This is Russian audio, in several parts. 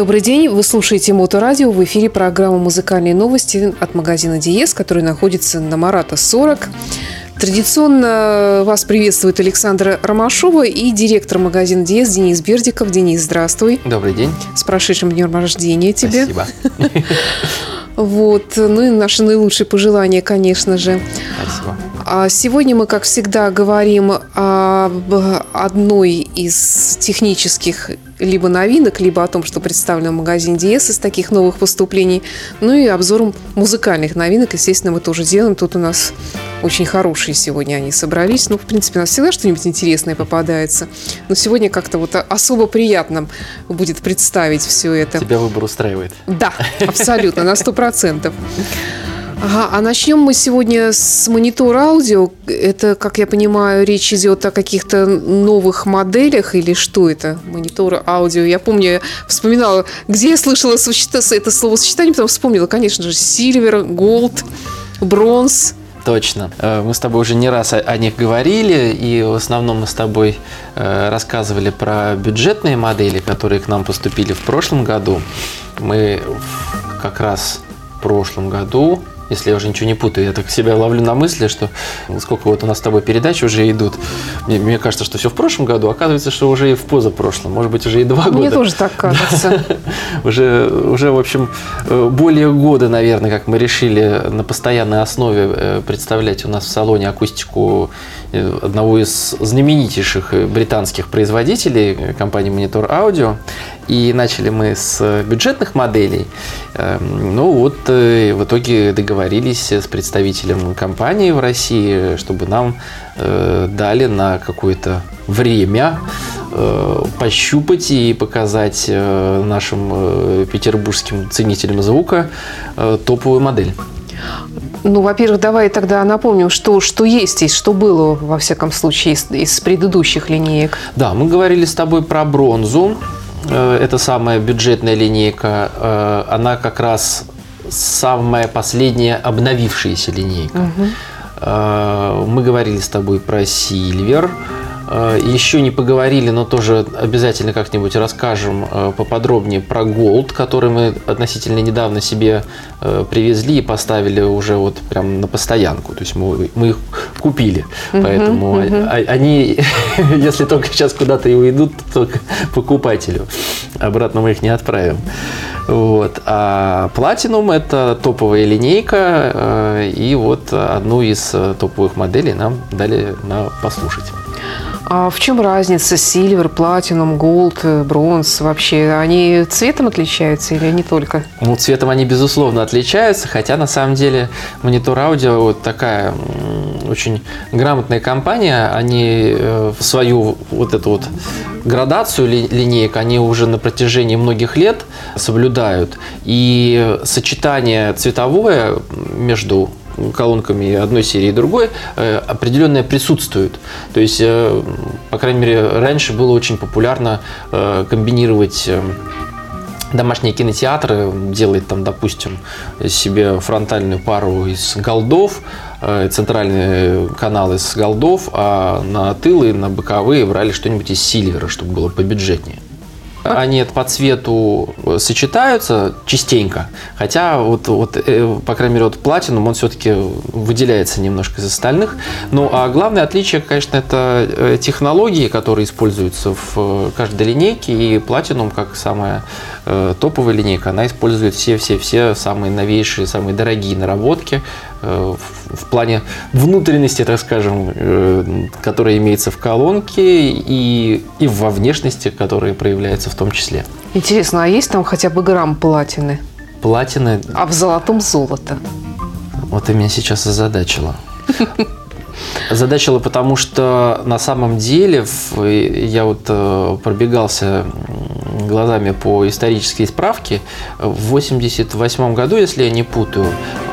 Добрый день, вы слушаете Моторадио, в эфире программа «Музыкальные новости» от магазина «Диез», который находится на Марата 40. Традиционно вас приветствует Александра Ромашова и директор магазина «Диез» Денис Бердиков. Денис, здравствуй. Добрый день. С прошедшим днем рождения тебе. Спасибо. Вот. Ну и наши наилучшие пожелания, конечно же. Спасибо. А сегодня мы, как всегда, говорим об одной из технических либо новинок, либо о том, что представлено в магазине Диес из таких новых поступлений. Ну и обзором музыкальных новинок, естественно, мы тоже делаем. Тут у нас очень хорошие сегодня они собрались. Ну, в принципе, у нас всегда что-нибудь интересное попадается. Но сегодня как-то вот особо приятно будет представить все это. Тебя выбор устраивает? Да, абсолютно, на сто процентов. Ага, а начнем мы сегодня с монитора аудио. Это, как я понимаю, речь идет о каких-то новых моделях или что это? Монитор аудио. Я помню, я вспоминала, где я слышала это словосочетание, потом вспомнила, конечно же, Silver, Gold, Бронз. Точно. Э, мы с тобой уже не раз о них говорили, и в основном мы с тобой э, рассказывали про бюджетные модели, которые к нам поступили в прошлом году. Мы как раз в прошлом году если я уже ничего не путаю. Я так себя ловлю на мысли, что сколько вот у нас с тобой передач уже идут. Мне, мне кажется, что все в прошлом году, оказывается, что уже и в позапрошлом. Может быть, уже и два года. Мне тоже так кажется. Уже, уже, в общем, э, более года, наверное, как мы решили на постоянной основе э, представлять у нас в салоне акустику одного из знаменитейших британских производителей компании Monitor Audio. И начали мы с бюджетных моделей. Эм, ну вот в итоге договорились с представителем компании в России, чтобы нам э, дали на какое-то время э, пощупать и показать э, нашим э, петербургским ценителям звука э, топовую модель. Ну, во-первых, давай тогда напомним, что, что есть и что было, во всяком случае, из, из предыдущих линеек. Да, мы говорили с тобой про бронзу. Э, это самая бюджетная линейка. Э, она как раз самая последняя обновившаяся линейка. Угу. Мы говорили с тобой про Silver. А, Еще не поговорили, но тоже обязательно как-нибудь расскажем а, поподробнее про Gold, который мы относительно недавно себе привезли и поставили уже вот прям на постоянку. То есть мы, мы их купили. Uh-huh, Поэтому uh-huh. они, если только сейчас куда-то и уйдут, только покупателю. Обратно мы их не отправим. Вот. А Platinum это топовая линейка, э, и вот одну из э, топовых моделей нам дали на послушать. А в чем разница Silver, Platinum, Gold, Бронз вообще? Они цветом отличаются или не только? Ну, цветом они, безусловно, отличаются, хотя на самом деле монитор аудио вот такая очень грамотная компания. Они э, свою вот эту вот градацию линеек они уже на протяжении многих лет соблюдают. И сочетание цветовое между колонками одной серии и другой э, определенное присутствует. То есть, э, по крайней мере, раньше было очень популярно э, комбинировать домашние кинотеатры делает там, допустим, себе фронтальную пару из голдов, центральные каналы из голдов, а на тылы, на боковые брали что-нибудь из сильвера, чтобы было побюджетнее. Они по цвету э, сочетаются частенько, хотя вот, вот э, по крайней мере, вот Platinum, он все-таки выделяется немножко из остальных. Ну, а главное отличие, конечно, это э, технологии, которые используются в каждой линейке, и Platinum, как самая топовая линейка, она использует все-все-все самые новейшие, самые дорогие наработки, в плане внутренности, так скажем, э, которая имеется в колонке и, и во внешности, которая проявляется в том числе. Интересно, а есть там хотя бы грамм платины? Платины? А в золотом золото? Вот ты меня сейчас озадачила. Задачила, потому что на самом деле я вот э, пробегался глазами по исторической справке. В 1988 году, если я не путаю,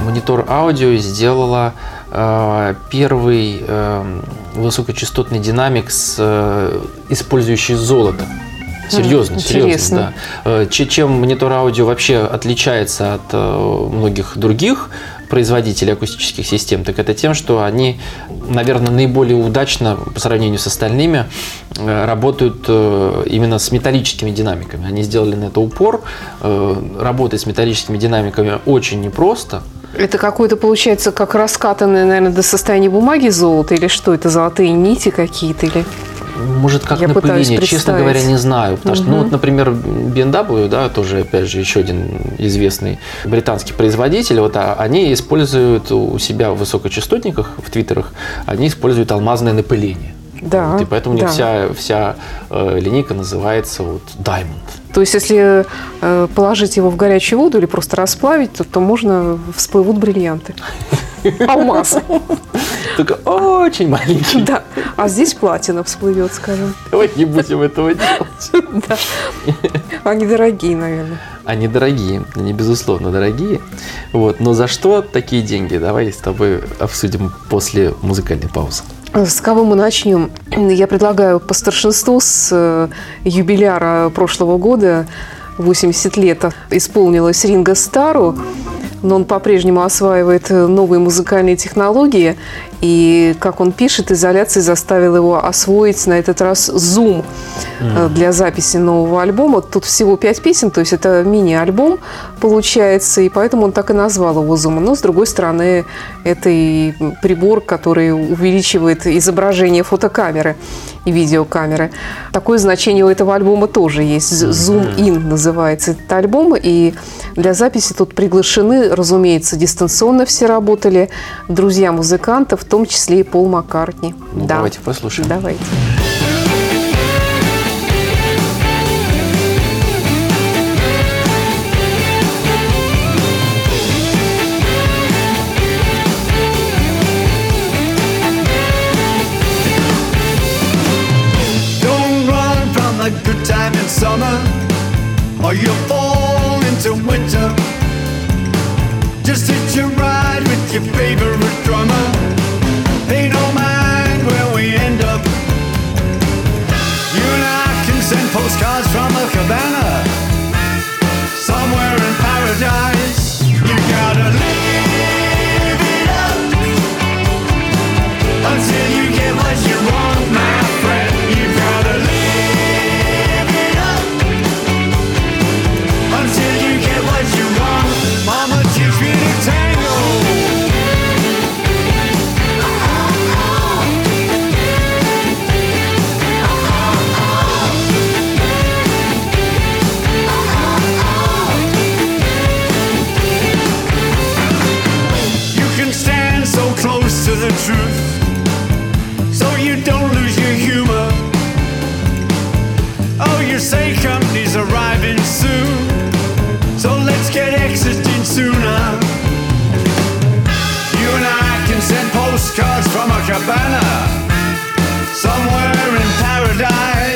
монитор аудио сделала э, первый э, высокочастотный динамик, с, использующий золото. Серьезно, mm, серьезно, да. Чем монитор аудио вообще отличается от многих других производителей акустических систем, так это тем, что они, наверное, наиболее удачно по сравнению с остальными э, работают э, именно с металлическими динамиками. Они сделали на это упор. Э, Работать с металлическими динамиками очень непросто. Это какое-то получается как раскатанное, наверное, до состояния бумаги золото или что это золотые нити какие-то или? Может, как Я напыление, честно говоря, не знаю. Потому что, ну, вот, например, BMW, да, тоже, опять же, еще один известный британский производитель, вот а, они используют у себя в высокочастотниках, в твиттерах, они используют алмазное напыление. Да. Вот, и поэтому у них вся, вся э, линейка называется вот Diamond. То есть, если э, положить его в горячую воду или просто расплавить, то, то можно всплывут бриллианты. Алмазы. Только очень маленький. Да. А здесь платина всплывет, скажем. Давай не будем этого делать. Да. Они дорогие, наверное. Они дорогие, они безусловно дорогие. Вот. Но за что такие деньги? Давай с тобой обсудим после музыкальной паузы. С кого мы начнем? Я предлагаю по старшинству с э, юбиляра прошлого года, 80 лет исполнилось Ринго Стару, но он по-прежнему осваивает э, новые музыкальные технологии. И, как он пишет, изоляция заставила его освоить на этот раз Zoom э, для записи нового альбома. Тут всего пять песен, то есть это мини-альбом получается, и поэтому он так и назвал его Zoom. Но, с другой стороны, это и прибор, который увеличивает изображение фотокамеры и видеокамеры. Такое значение у этого альбома тоже есть. Zoom In называется этот альбом. И для записи тут приглашены, разумеется, дистанционно все работали, друзья музыкантов, том числе и Пол Маккартни. Ну, да. давайте послушаем. Давайте. Summer, or you'll fall into winter. Just hitch a ride with your favorite drummer. Postcards from a cabana, somewhere in paradise. Don't lose your humor. Oh, you say company's arriving soon, so let's get exiting sooner. You and I can send postcards from a cabana somewhere in paradise.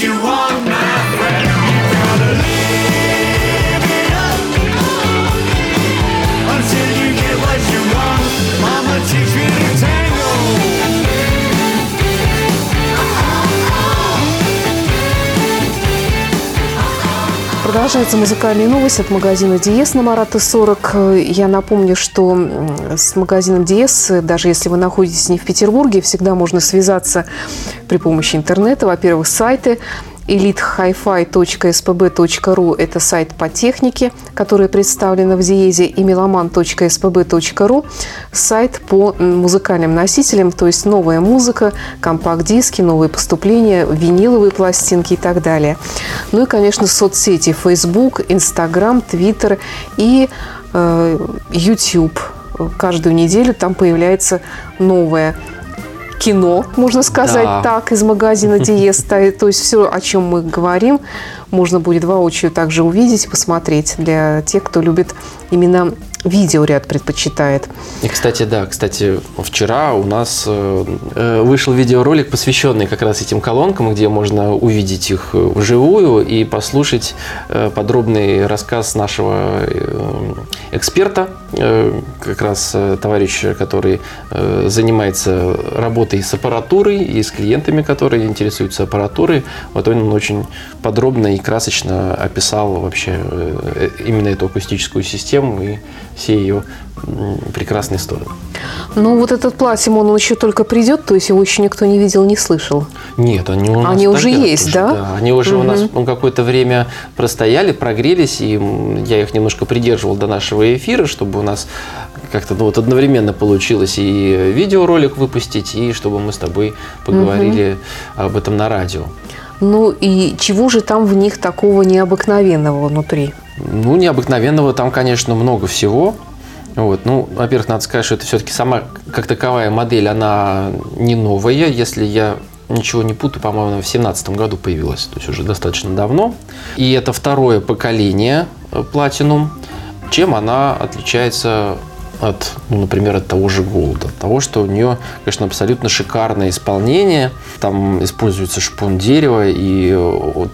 You want, Продолжается музыкальная новость от магазина Диес на Марата 40. Я напомню, что с магазином Диес, даже если вы находитесь не в Петербурге, всегда можно связаться при помощи интернета. Во-первых, сайты elitehifi.spb.ru – это сайт по технике, который представлен в Диезе, и meloman.spb.ru – сайт по музыкальным носителям, то есть новая музыка, компакт-диски, новые поступления, виниловые пластинки и так далее. Ну и, конечно, соцсети Facebook, Instagram, Twitter и э, YouTube. Каждую неделю там появляется новое кино, можно сказать Да. так, из магазина Диез. То то есть все, о чем мы говорим, можно будет воочию также увидеть и посмотреть для тех, кто любит именно видеоряд предпочитает. И, кстати, да, кстати, вчера у нас э, э, вышел видеоролик, посвященный как раз этим колонкам, где можно увидеть их э, вживую и послушать подробный рассказ нашего эксперта, как раз товарища, который занимается работой с аппаратурой и с клиентами, которые интересуются аппаратурой. Вот он очень подробно и красочно описал вообще именно эту акустическую систему и все ее прекрасные стороны. Ну, вот этот платим, он еще только придет, то есть его еще никто не видел, не слышал. Нет, они у нас Они уже есть, да? Они уже у нас какое-то время простояли, прогрелись, и я их немножко придерживал до нашего эфира, чтобы у нас как-то ну, вот одновременно получилось и видеоролик выпустить, и чтобы мы с тобой поговорили об этом на радио. Ну и чего же там в них такого необыкновенного внутри? Ну, необыкновенного там, конечно, много всего. Вот. Ну, во-первых, надо сказать, что это все-таки сама как таковая модель, она не новая. Если я ничего не путаю, по-моему, она в 2017 году появилась, то есть уже достаточно давно. И это второе поколение э, Platinum. Чем она отличается от, ну, например, от того же Gold? От того, что у нее, конечно, абсолютно шикарное исполнение. Там используется шпун дерева и э,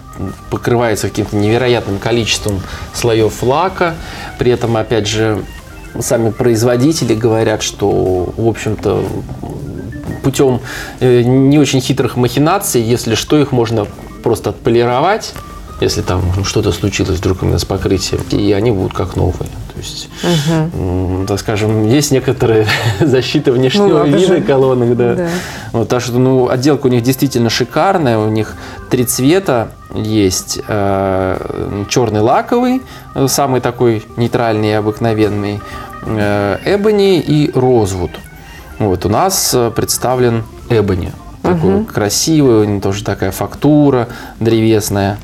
покрывается каким-то невероятным количеством слоев лака. При этом, опять же, сами производители говорят, что, в общем-то, путем э, не очень хитрых махинаций, если что, их можно просто отполировать, если там ну, что-то случилось вдруг именно с покрытием, и они будут как новые. То есть, м, так скажем, есть некоторая защита внешнего Ну, вида же. колонок, да. Да. Вот, так что, ну, отделка у них действительно шикарная. У них три цвета есть. Э, черный лаковый, э, самый такой нейтральный и обыкновенный, э, эбони и розвуд. Вот, у нас э, представлен эбони. Такой красивый, у него тоже такая фактура древесная.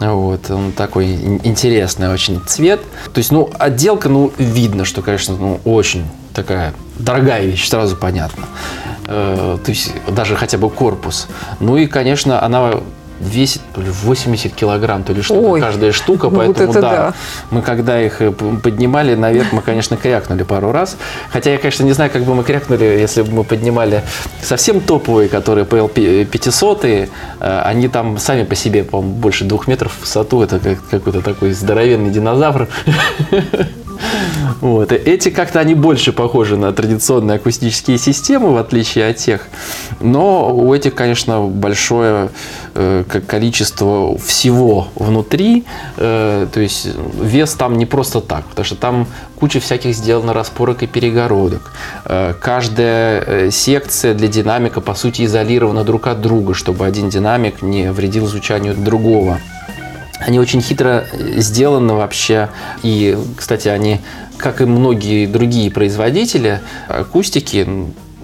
Вот, он такой ин- интересный очень цвет. То есть, ну, отделка, ну, видно, что, конечно, ну, очень такая дорогая вещь, сразу понятно. Э, то есть, даже хотя бы корпус. Ну и, конечно, она весит то ли 80 килограмм, то ли что Ой, каждая штука, ну вот поэтому это да, да. мы когда их э, поднимали наверх, мы, конечно, крякнули пару раз. Хотя я, конечно, не знаю, как бы мы крякнули, если бы мы поднимали совсем топовые, которые PL 500, э, они там сами по себе, по-моему, больше двух метров в высоту. Это как, какой-то такой здоровенный динозавр. Вот. Эти как-то они больше похожи на традиционные акустические системы, в отличие от тех. Но у этих, конечно, большое э, количество всего внутри. Э, то есть вес там не просто так, потому что там куча всяких сделано распорок и перегородок. Э, каждая э, секция для динамика, по сути, изолирована друг от друга, чтобы один динамик не вредил звучанию другого. Они очень хитро э, сделаны вообще. И, кстати, они, как и многие другие производители акустики,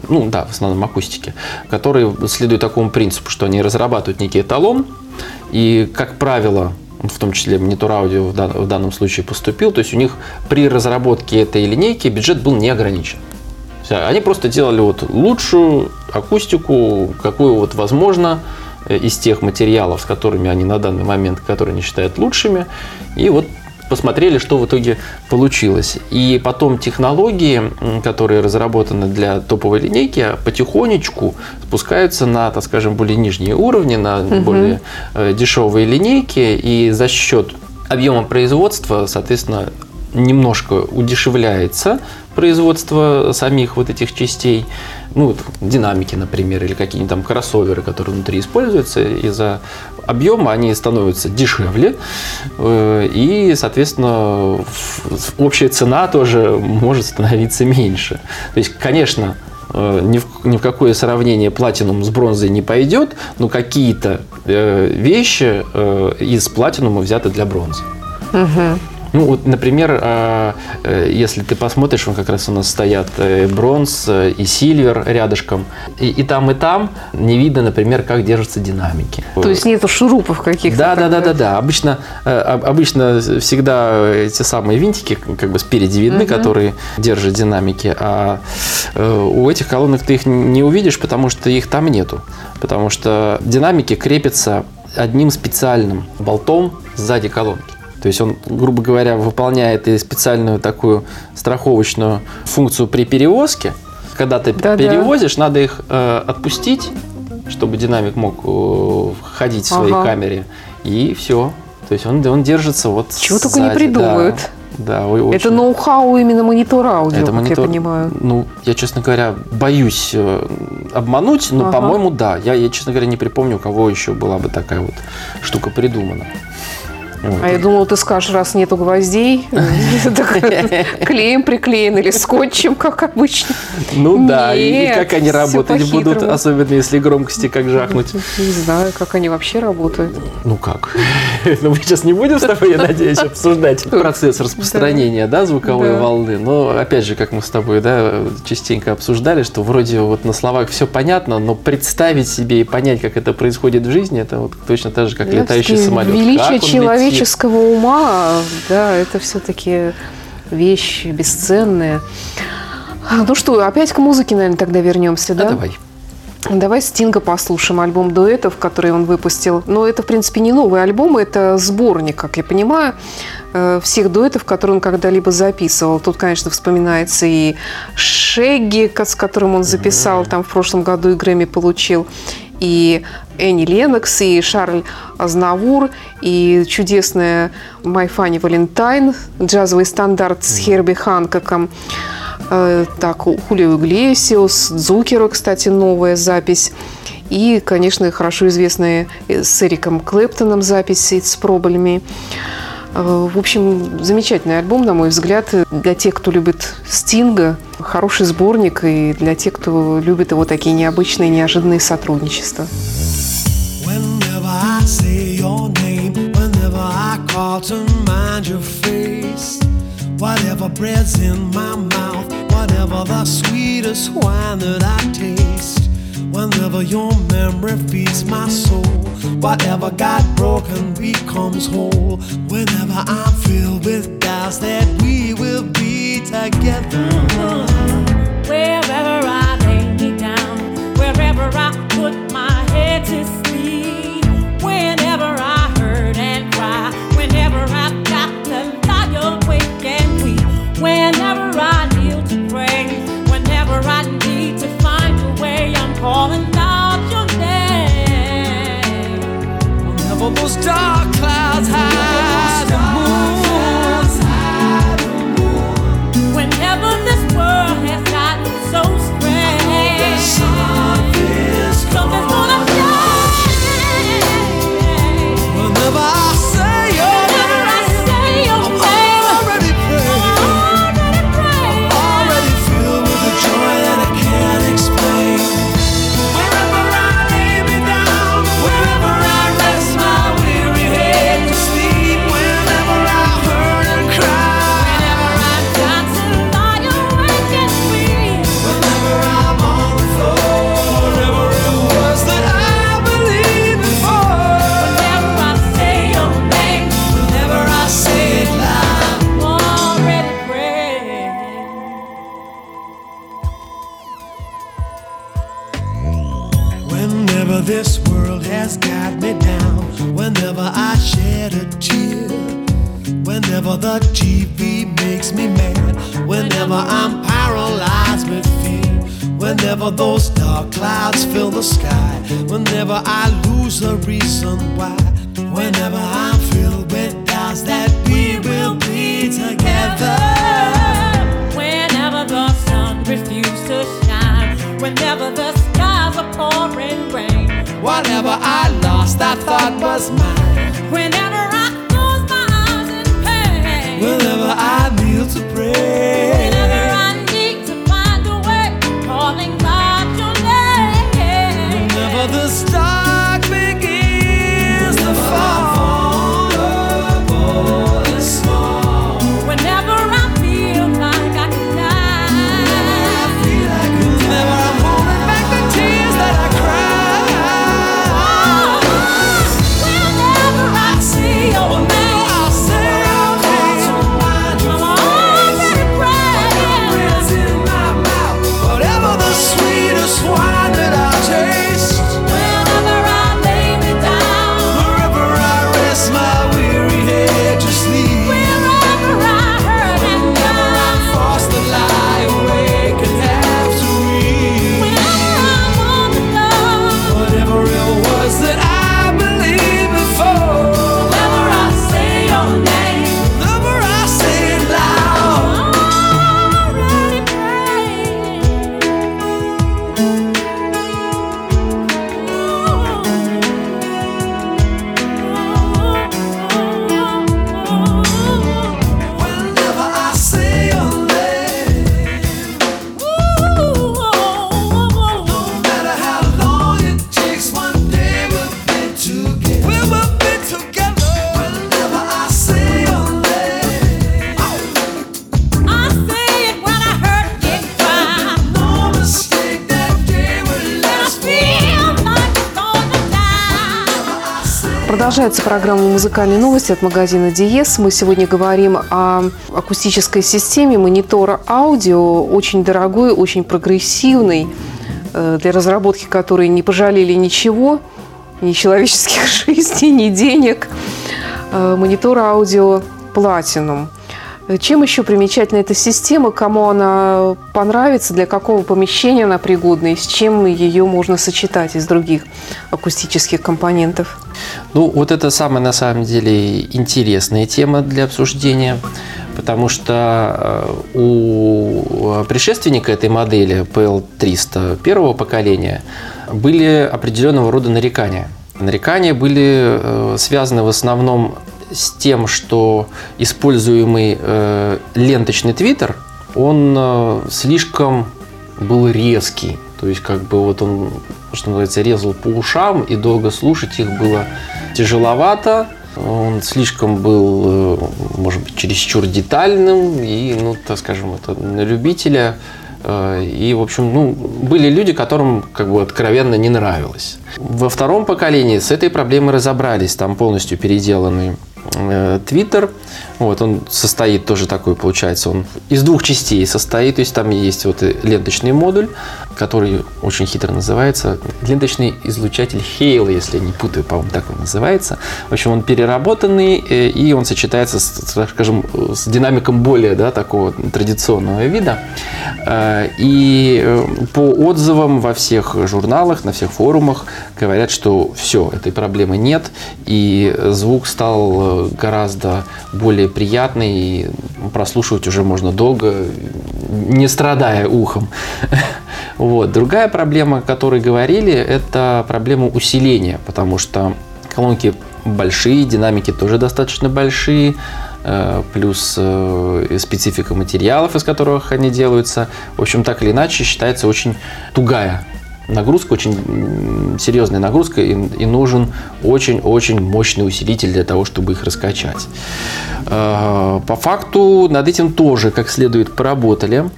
ну да, в основном акустики, которые следуют такому принципу, что они разрабатывают некий эталон, и, как правило, в том числе монитор аудио в, в данном случае поступил, то есть у них при разработке этой линейки бюджет был не ограничен. Они просто делали вот лучшую акустику, какую вот возможно э, из тех материалов, с которыми они на данный момент, которые они считают лучшими, и вот посмотрели, что в итоге получилось. И потом технологии, которые разработаны для топовой линейки, потихонечку спускаются на, так скажем, более нижние уровни, на более э, дешевые линейки, и за счет объема производства, соответственно, немножко удешевляется производство самих вот этих частей, ну, вот динамики, например, или какие-нибудь там кроссоверы, которые внутри используются, из-за объема они становятся дешевле, э, и, соответственно, общая цена тоже может становиться меньше. То есть, конечно, э, ни в, ни в какое сравнение платинум с бронзой не пойдет, но какие-то э, вещи э, из платинума взяты для бронзы. Ну, вот, например, э, э, если ты посмотришь, вон как раз у нас стоят э, бронз э, и сильвер рядышком. И, и там, и там не видно, например, как держатся динамики. То есть нету шурупов каких-то. Да, да, да, да, да. Обычно, об- обычно всегда эти самые винтики как бы спереди видны, которые держат динамики, а у этих колонок ты их не увидишь, потому что их там нету. Потому что динамики крепятся одним специальным болтом сзади колонки. То есть он, грубо говоря, выполняет и специальную такую страховочную функцию при перевозке. Когда ты Да-да. перевозишь, надо их э, отпустить, чтобы динамик мог э, ходить в своей Ага. камере, и все. То есть он, он держится вот Чего только не сзади, придумают. Да, да, ой, Это очень. ноу-хау именно монитора аудио, Это как монитор. я понимаю. Ну, я, честно говоря, боюсь э, обмануть, но, Ага. по-моему, да. Я, я, честно говоря, не припомню, у кого еще была бы такая вот штука придумана. Вот. А я думала, ты скажешь, раз нету гвоздей, клеем приклеен или скотчем, как обычно. Ну да, и, как они работать будут, особенно если громкости как жахнуть. Не знаю, как они вообще работают. Ну как? Ну мы сейчас не будем с тобой, я надеюсь, обсуждать процесс распространения да, звуковой волны. Но опять же, как мы с тобой да, частенько обсуждали, что вроде вот на словах все понятно, но представить себе и понять, как это происходит в жизни, это вот точно так же, как летающий самолет. Величие Как летит? человеческого ума, да, это все-таки вещь бесценная. А, Ну что, опять к музыке, наверное, тогда вернемся, Да, да? давай. Давай Стинга послушаем, альбом дуэтов, который он выпустил. Но это, в принципе, не новый альбом, это сборник, как я понимаю, э, всех дуэтов, которые он когда-либо записывал. Тут, конечно, вспоминается и Шегги, с которым он записал, там в прошлом году и Грэмми получил, и Энни Ленокс, и Шарль Азнавур, и чудесная Funny Valentine, джазовый стандарт с Херби Ханкоком. Э, Так, Хулио Иглесиус, Дзукеру, кстати, новая запись. И, конечно, хорошо известная э, с Эриком Клэптоном запись с проболями. В общем, замечательный альбом, на мой взгляд, для тех, кто любит Стинга. Хороший сборник и для тех, кто любит его такие необычные, неожиданные сотрудничества. Call to mind your face, whatever bread's in my mouth, whatever the sweetest wine that I taste, whenever your memory feeds my soul, whatever got broken becomes whole. Whenever I'm filled with doubts that we will be together. Wherever I lay me down, wherever I put my head to to pray, Продолжается программа «Музыкальные новости» от магазина Диес. Мы сегодня говорим о акустической системе монитора аудио, очень дорогой, очень прогрессивный, э, для разработки которой не пожалели ничего, ни человеческих жизней, ни денег. Э, Монитор аудио Platinum. Чем еще примечательна эта система, кому она понравится, для какого помещения она пригодна и с чем ее можно сочетать из других акустических компонентов? Ну, вот это самая, на самом деле, интересная тема для обсуждения, потому что э, у предшественника этой модели PL300 первого поколения были определенного рода нарекания. Нарекания были э, связаны в основном с тем, что используемый э, ленточный твиттер, он э, слишком был резкий. То есть, как бы вот он, что называется, резал по ушам, и долго слушать их было тяжеловато. Он слишком был, э, может быть, чересчур детальным, и, ну, так скажем, это на любителя. Э, И, в общем, ну, были люди, которым как бы откровенно не нравилось. Во втором поколении с этой проблемой разобрались. Там полностью переделанный э, Твиттер. Вот, он состоит тоже такой, получается, он из двух частей состоит. То есть там есть вот и ленточный модуль, который очень хитро называется ленточный излучатель Хейла, если я не путаю, по-моему, так он называется. В общем, он переработанный, э, и он сочетается, с, скажем, с динамиком более да, такого традиционного вида. Э, И э, по отзывам во всех журналах, на всех форумах говорят, что все, этой проблемы нет, и звук стал э, гораздо более приятный, и прослушивать уже можно долго, не страдая ухом. Вот. Другая проблема, о которой говорили, это проблема усиления, потому что колонки большие, динамики тоже достаточно большие, э, плюс э, специфика материалов, из которых они делаются. В общем, так или иначе, считается очень тугая нагрузка, очень серьезная нагрузка, и, и нужен очень-очень мощный усилитель для того, чтобы их раскачать. Э, По факту над этим тоже как следует поработали.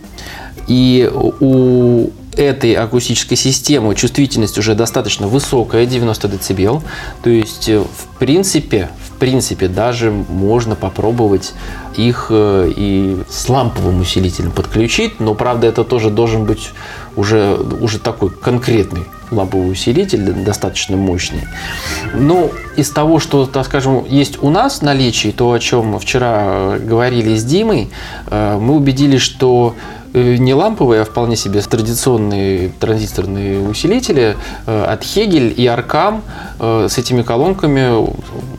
И у этой акустической системы чувствительность уже достаточно высокая, 90 дБ. То есть, э, в принципе, в принципе, даже можно попробовать их э, и с ламповым усилителем подключить, но, правда, это тоже должен быть уже, уже такой конкретный ламповый усилитель, достаточно мощный. Но из того, что, так скажем, есть у нас в наличии, то, о чем вчера э, говорили с Димой, э, мы убедились, что э, не ламповые, а вполне себе традиционные транзисторные усилители от Хегель и Аркам с этими колонками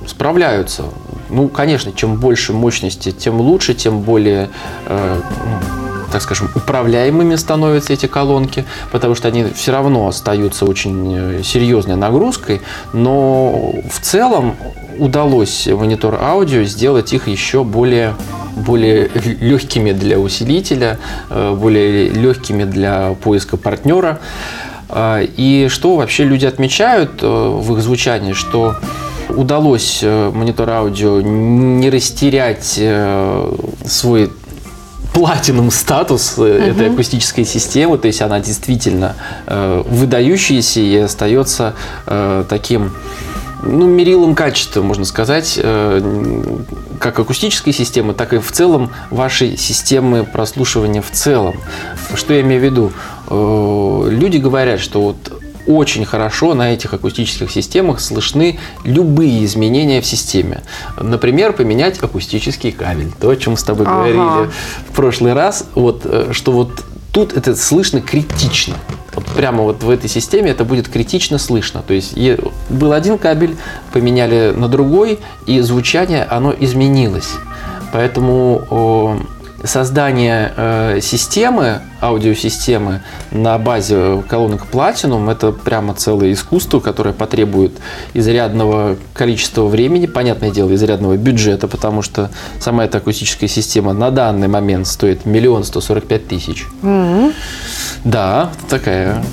справляются. Ну, конечно, чем больше мощности, тем лучше, тем более ну, так скажем, управляемыми становятся эти колонки, потому что они все равно остаются очень э, серьезной нагрузкой, но в целом удалось монитор аудио сделать их еще более более легкими для усилителя, э, более легкими для поиска партнера. А, И что вообще люди отмечают э, в их звучании, что удалось э, монитор аудио не растерять э, свой платинум статус э, этой акустической системы, то есть она действительно э, выдающаяся и остается э, таким ну, мерилом качества, можно сказать, э, как акустической системы, так и в целом вашей системы прослушивания в целом. Что я имею в виду? Э, Люди говорят, что вот очень хорошо на этих акустических системах слышны любые изменения в системе. Например, поменять акустический кабель. То, о чем с тобой Ага. говорили в прошлый раз. Вот, э, что вот тут это слышно критично. Вот прямо вот в этой системе это будет критично слышно. То есть был один кабель, поменяли на другой, и звучание, оно изменилось. Поэтому создание э, системы, аудиосистемы на базе колонок Platinum это прямо целое искусство, которое потребует изрядного количества времени, понятное дело, изрядного бюджета, потому что сама эта акустическая система на данный момент стоит миллион сто сорок пять тысяч. Да, такая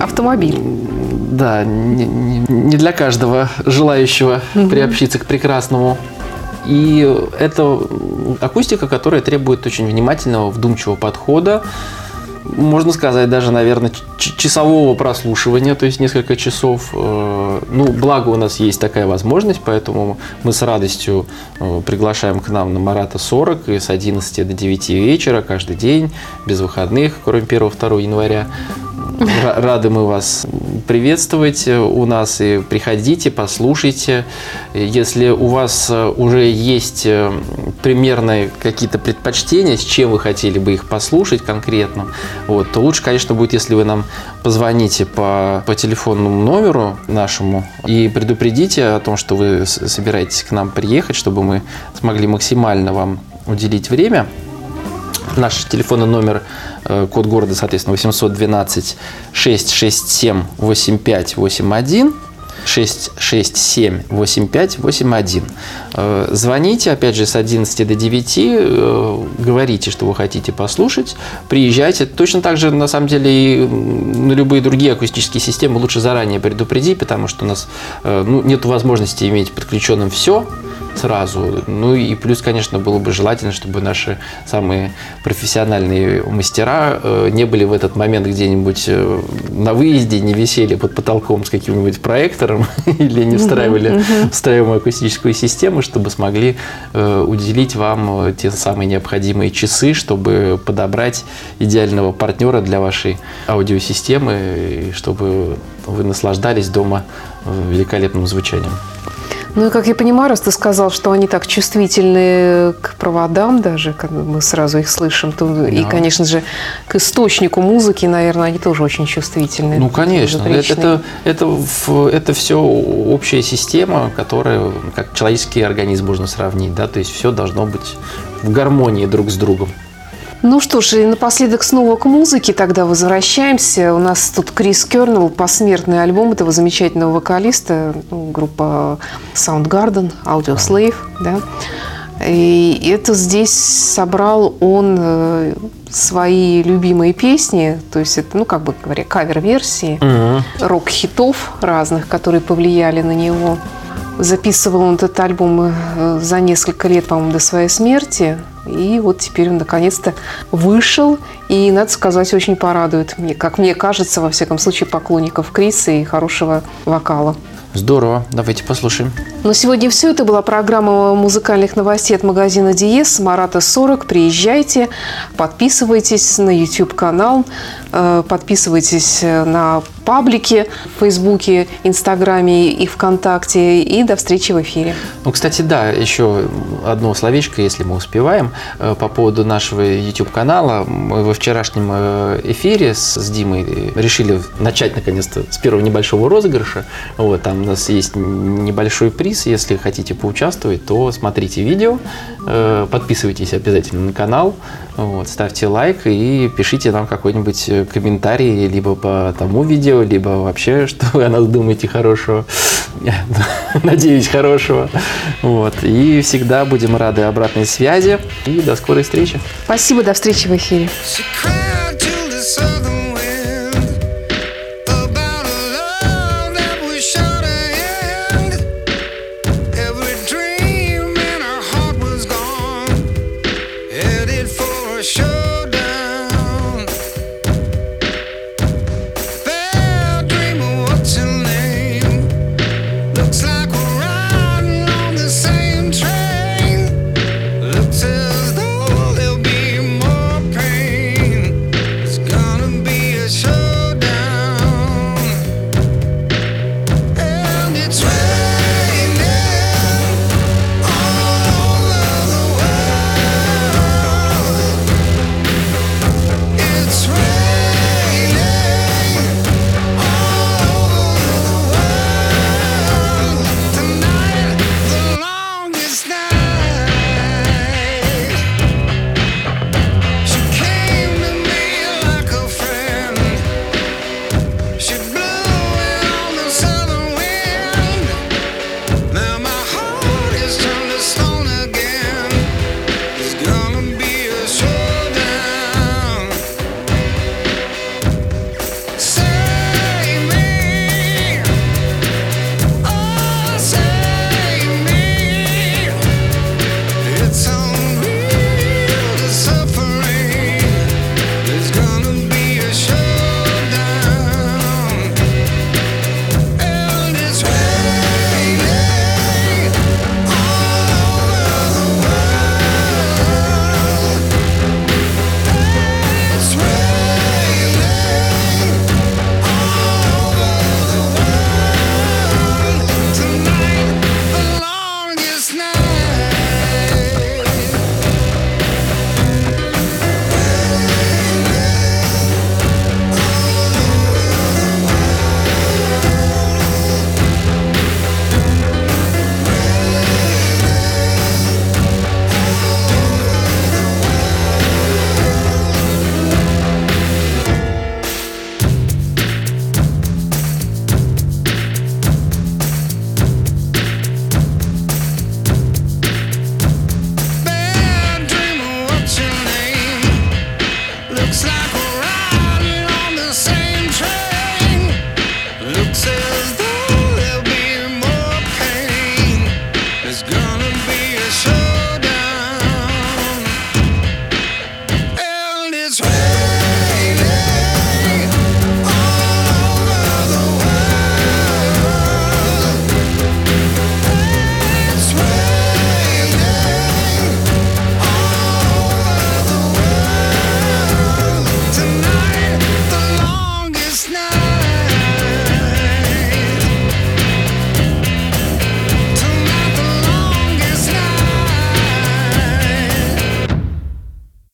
Автомобиль. да, не, не- не для каждого желающего приобщиться к прекрасному. И это акустика, которая требует очень внимательного, вдумчивого подхода. можно сказать, даже, наверное, часового прослушивания, то есть несколько часов. Э, Ну, благо у нас есть такая возможность, поэтому мы с радостью э, приглашаем к нам на Марата 40 и с 11 до 9 вечера каждый день, без выходных, кроме 1-2 января. Ра- Рады мы вас приветствовать у нас и приходите, послушайте. Если у вас э, уже есть э, примерные какие-то предпочтения, с чем вы хотели бы их послушать конкретно, вот, то лучше, конечно, будет, если вы нам позвоните по, по телефонному номеру нашему и предупредите о том, что вы собираетесь к нам приехать, чтобы мы смогли максимально вам уделить время. Наш телефонный номер, э, код города, соответственно, 812 667 8581. 667 8581. Э, Звоните, опять же, с 11 до 9, э, говорите, что вы хотите послушать, приезжайте. Точно так же, на самом деле, и на любые другие акустические системы лучше заранее предупредить, потому что у нас э, ну, нет возможности иметь подключенным все сразу. Ну и плюс, конечно, было бы желательно, чтобы наши самые профессиональные мастера э, не были в этот момент где-нибудь э, на выезде, не висели под потолком с каким-нибудь проектором или не встраивали встраиваемую акустическую систему, чтобы смогли э, уделить вам те самые необходимые часы, чтобы подобрать идеального партнера для вашей аудиосистемы, и чтобы вы наслаждались дома великолепным звучанием. Ну и как я понимаю, раз ты сказал, что они так чувствительны к проводам даже, как мы сразу их слышим, то и, Да. конечно же, к источнику музыки, наверное, они тоже очень чувствительны. Ну, конечно. Это, это, это, это все общая система, которая, как человеческий организм можно сравнить, да, то есть все должно быть в гармонии друг с другом. Ну что ж, и напоследок снова к музыке тогда возвращаемся. У нас тут Крис Кернелл, посмертный альбом этого замечательного вокалиста, ну, группа Soundgarden, Audio Slave, да. И это здесь собрал он э, свои любимые песни, то есть это, ну, как бы говоря, кавер-версии рок-хитов разных, которые повлияли на него. Записывал он этот альбом э, за несколько лет, по-моему, до своей смерти. И вот теперь он наконец-то вышел. И, надо сказать, очень порадует, мне, как мне кажется, во всяком случае, поклонников Криса и хорошего вокала. Здорово. Давайте послушаем. Но сегодня все. Это была программа музыкальных новостей от магазина Диес. Марата 40. Приезжайте, подписывайтесь на YouTube-канал, подписывайтесь э, на паблики в Фейсбуке, Инстаграме и ВКонтакте. И до встречи в эфире. Ну, кстати, да, еще одно словечко, если мы успеваем, э, по поводу нашего YouTube-канала. Мы во вчерашнем э, эфире с, с Димой решили начать, наконец-то, с первого небольшого розыгрыша. Вот, там у нас есть небольшой приз. Если хотите поучаствовать, то смотрите видео, э, подписывайтесь обязательно на канал, вот, ставьте лайк и пишите нам какой-нибудь комментарий либо по тому видео, либо вообще, что вы о нас думаете хорошего. Надеюсь, хорошего. Вот. И всегда будем рады обратной связи. И до скорой встречи. Спасибо, до встречи в эфире.